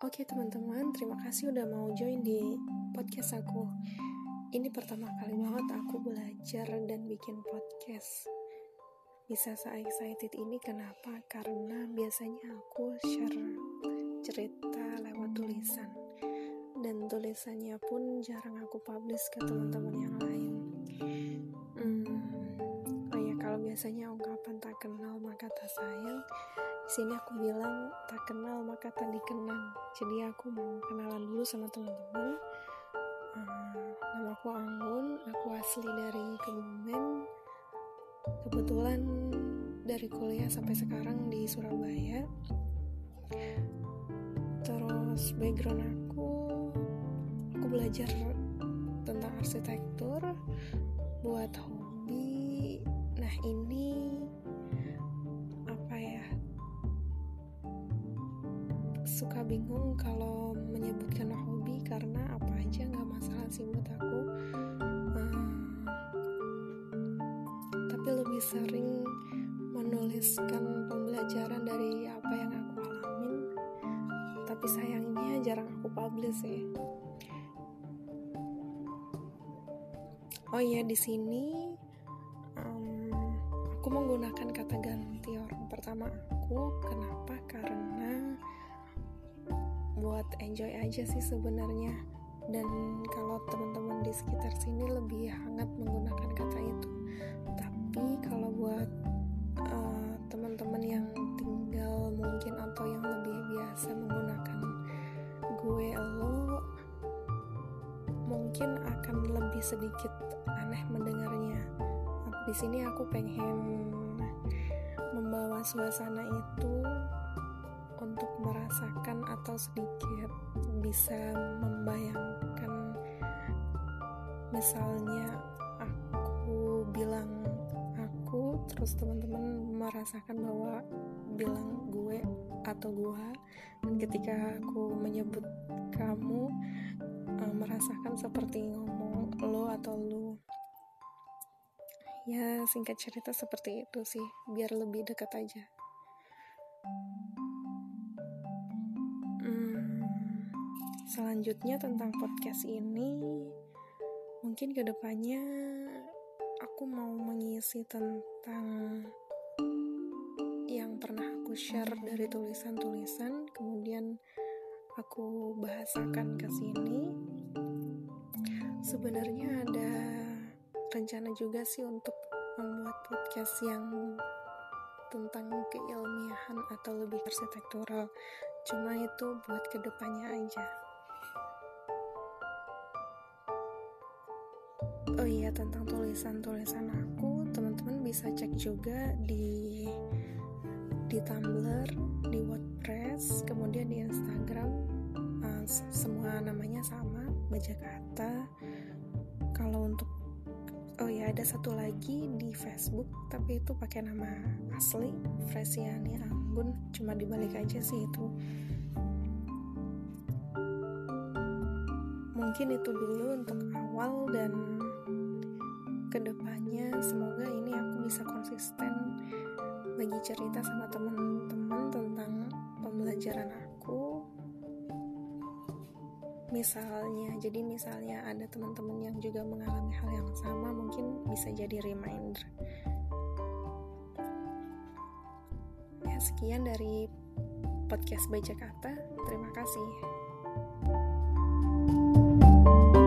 Oke teman-teman, terima kasih udah mau join di podcast aku. Ini pertama kali banget aku belajar dan bikin podcast. Bisa se-excited ini kenapa? Karena biasanya aku share cerita lewat tulisan. Dan tulisannya pun jarang aku publish ke teman-teman yang lain. Biasanya ungkapan tak kenal maka tak sayang. Sini aku bilang tak kenal maka tak dikenang. Jadi aku mau kenalan dulu sama teman-teman. Uh, nama aku Anggun aku asli dari Kebumen. Kebetulan dari kuliah sampai sekarang di Surabaya. Terus background aku aku belajar tentang arsitektur buat hobi nah ini suka bingung kalau menyebutkan hobi karena apa aja nggak masalah sih buat aku. Uh, tapi lebih sering menuliskan pembelajaran dari apa yang aku alamin. Tapi sayangnya jarang aku publish sih. Oh iya di sini menggunakan kata ganti orang pertama aku. Kenapa? Karena buat enjoy aja sih sebenarnya. Dan kalau teman-teman di sekitar sini lebih hangat menggunakan kata itu. Tapi kalau buat uh, teman-teman yang tinggal mungkin atau yang lebih biasa menggunakan gue lo mungkin akan lebih sedikit aneh mendengarnya di sini aku pengen membawa suasana itu untuk merasakan atau sedikit bisa membayangkan misalnya aku bilang aku terus teman-teman merasakan bahwa bilang gue atau gua dan ketika aku menyebut kamu uh, merasakan seperti ngomong lo atau lu ya singkat cerita seperti itu sih biar lebih dekat aja. Selanjutnya tentang podcast ini mungkin ke depannya aku mau mengisi tentang yang pernah aku share dari tulisan-tulisan kemudian aku bahasakan ke sini. Sebenarnya ada rencana juga sih untuk membuat podcast yang tentang keilmiahan atau lebih arsitektural. Cuma itu buat ke depannya aja. Oh iya tentang tulisan-tulisan aku teman-teman bisa cek juga di di Tumblr di WordPress kemudian di Instagram. Uh, semua namanya sama baca kata. Kalau untuk ya ada satu lagi di Facebook tapi itu pakai nama asli Fresiani Anggun. Cuma dibalik aja sih itu. Mungkin itu dulu untuk awal dan ke depannya. Semoga ini aku bisa konsisten bagi cerita sama teman-teman tentang pembelajaran aku misalnya jadi misalnya ada teman-teman yang juga mengalami hal yang sama mungkin bisa jadi reminder. Ya sekian dari podcast baca kata. Terima kasih. thank you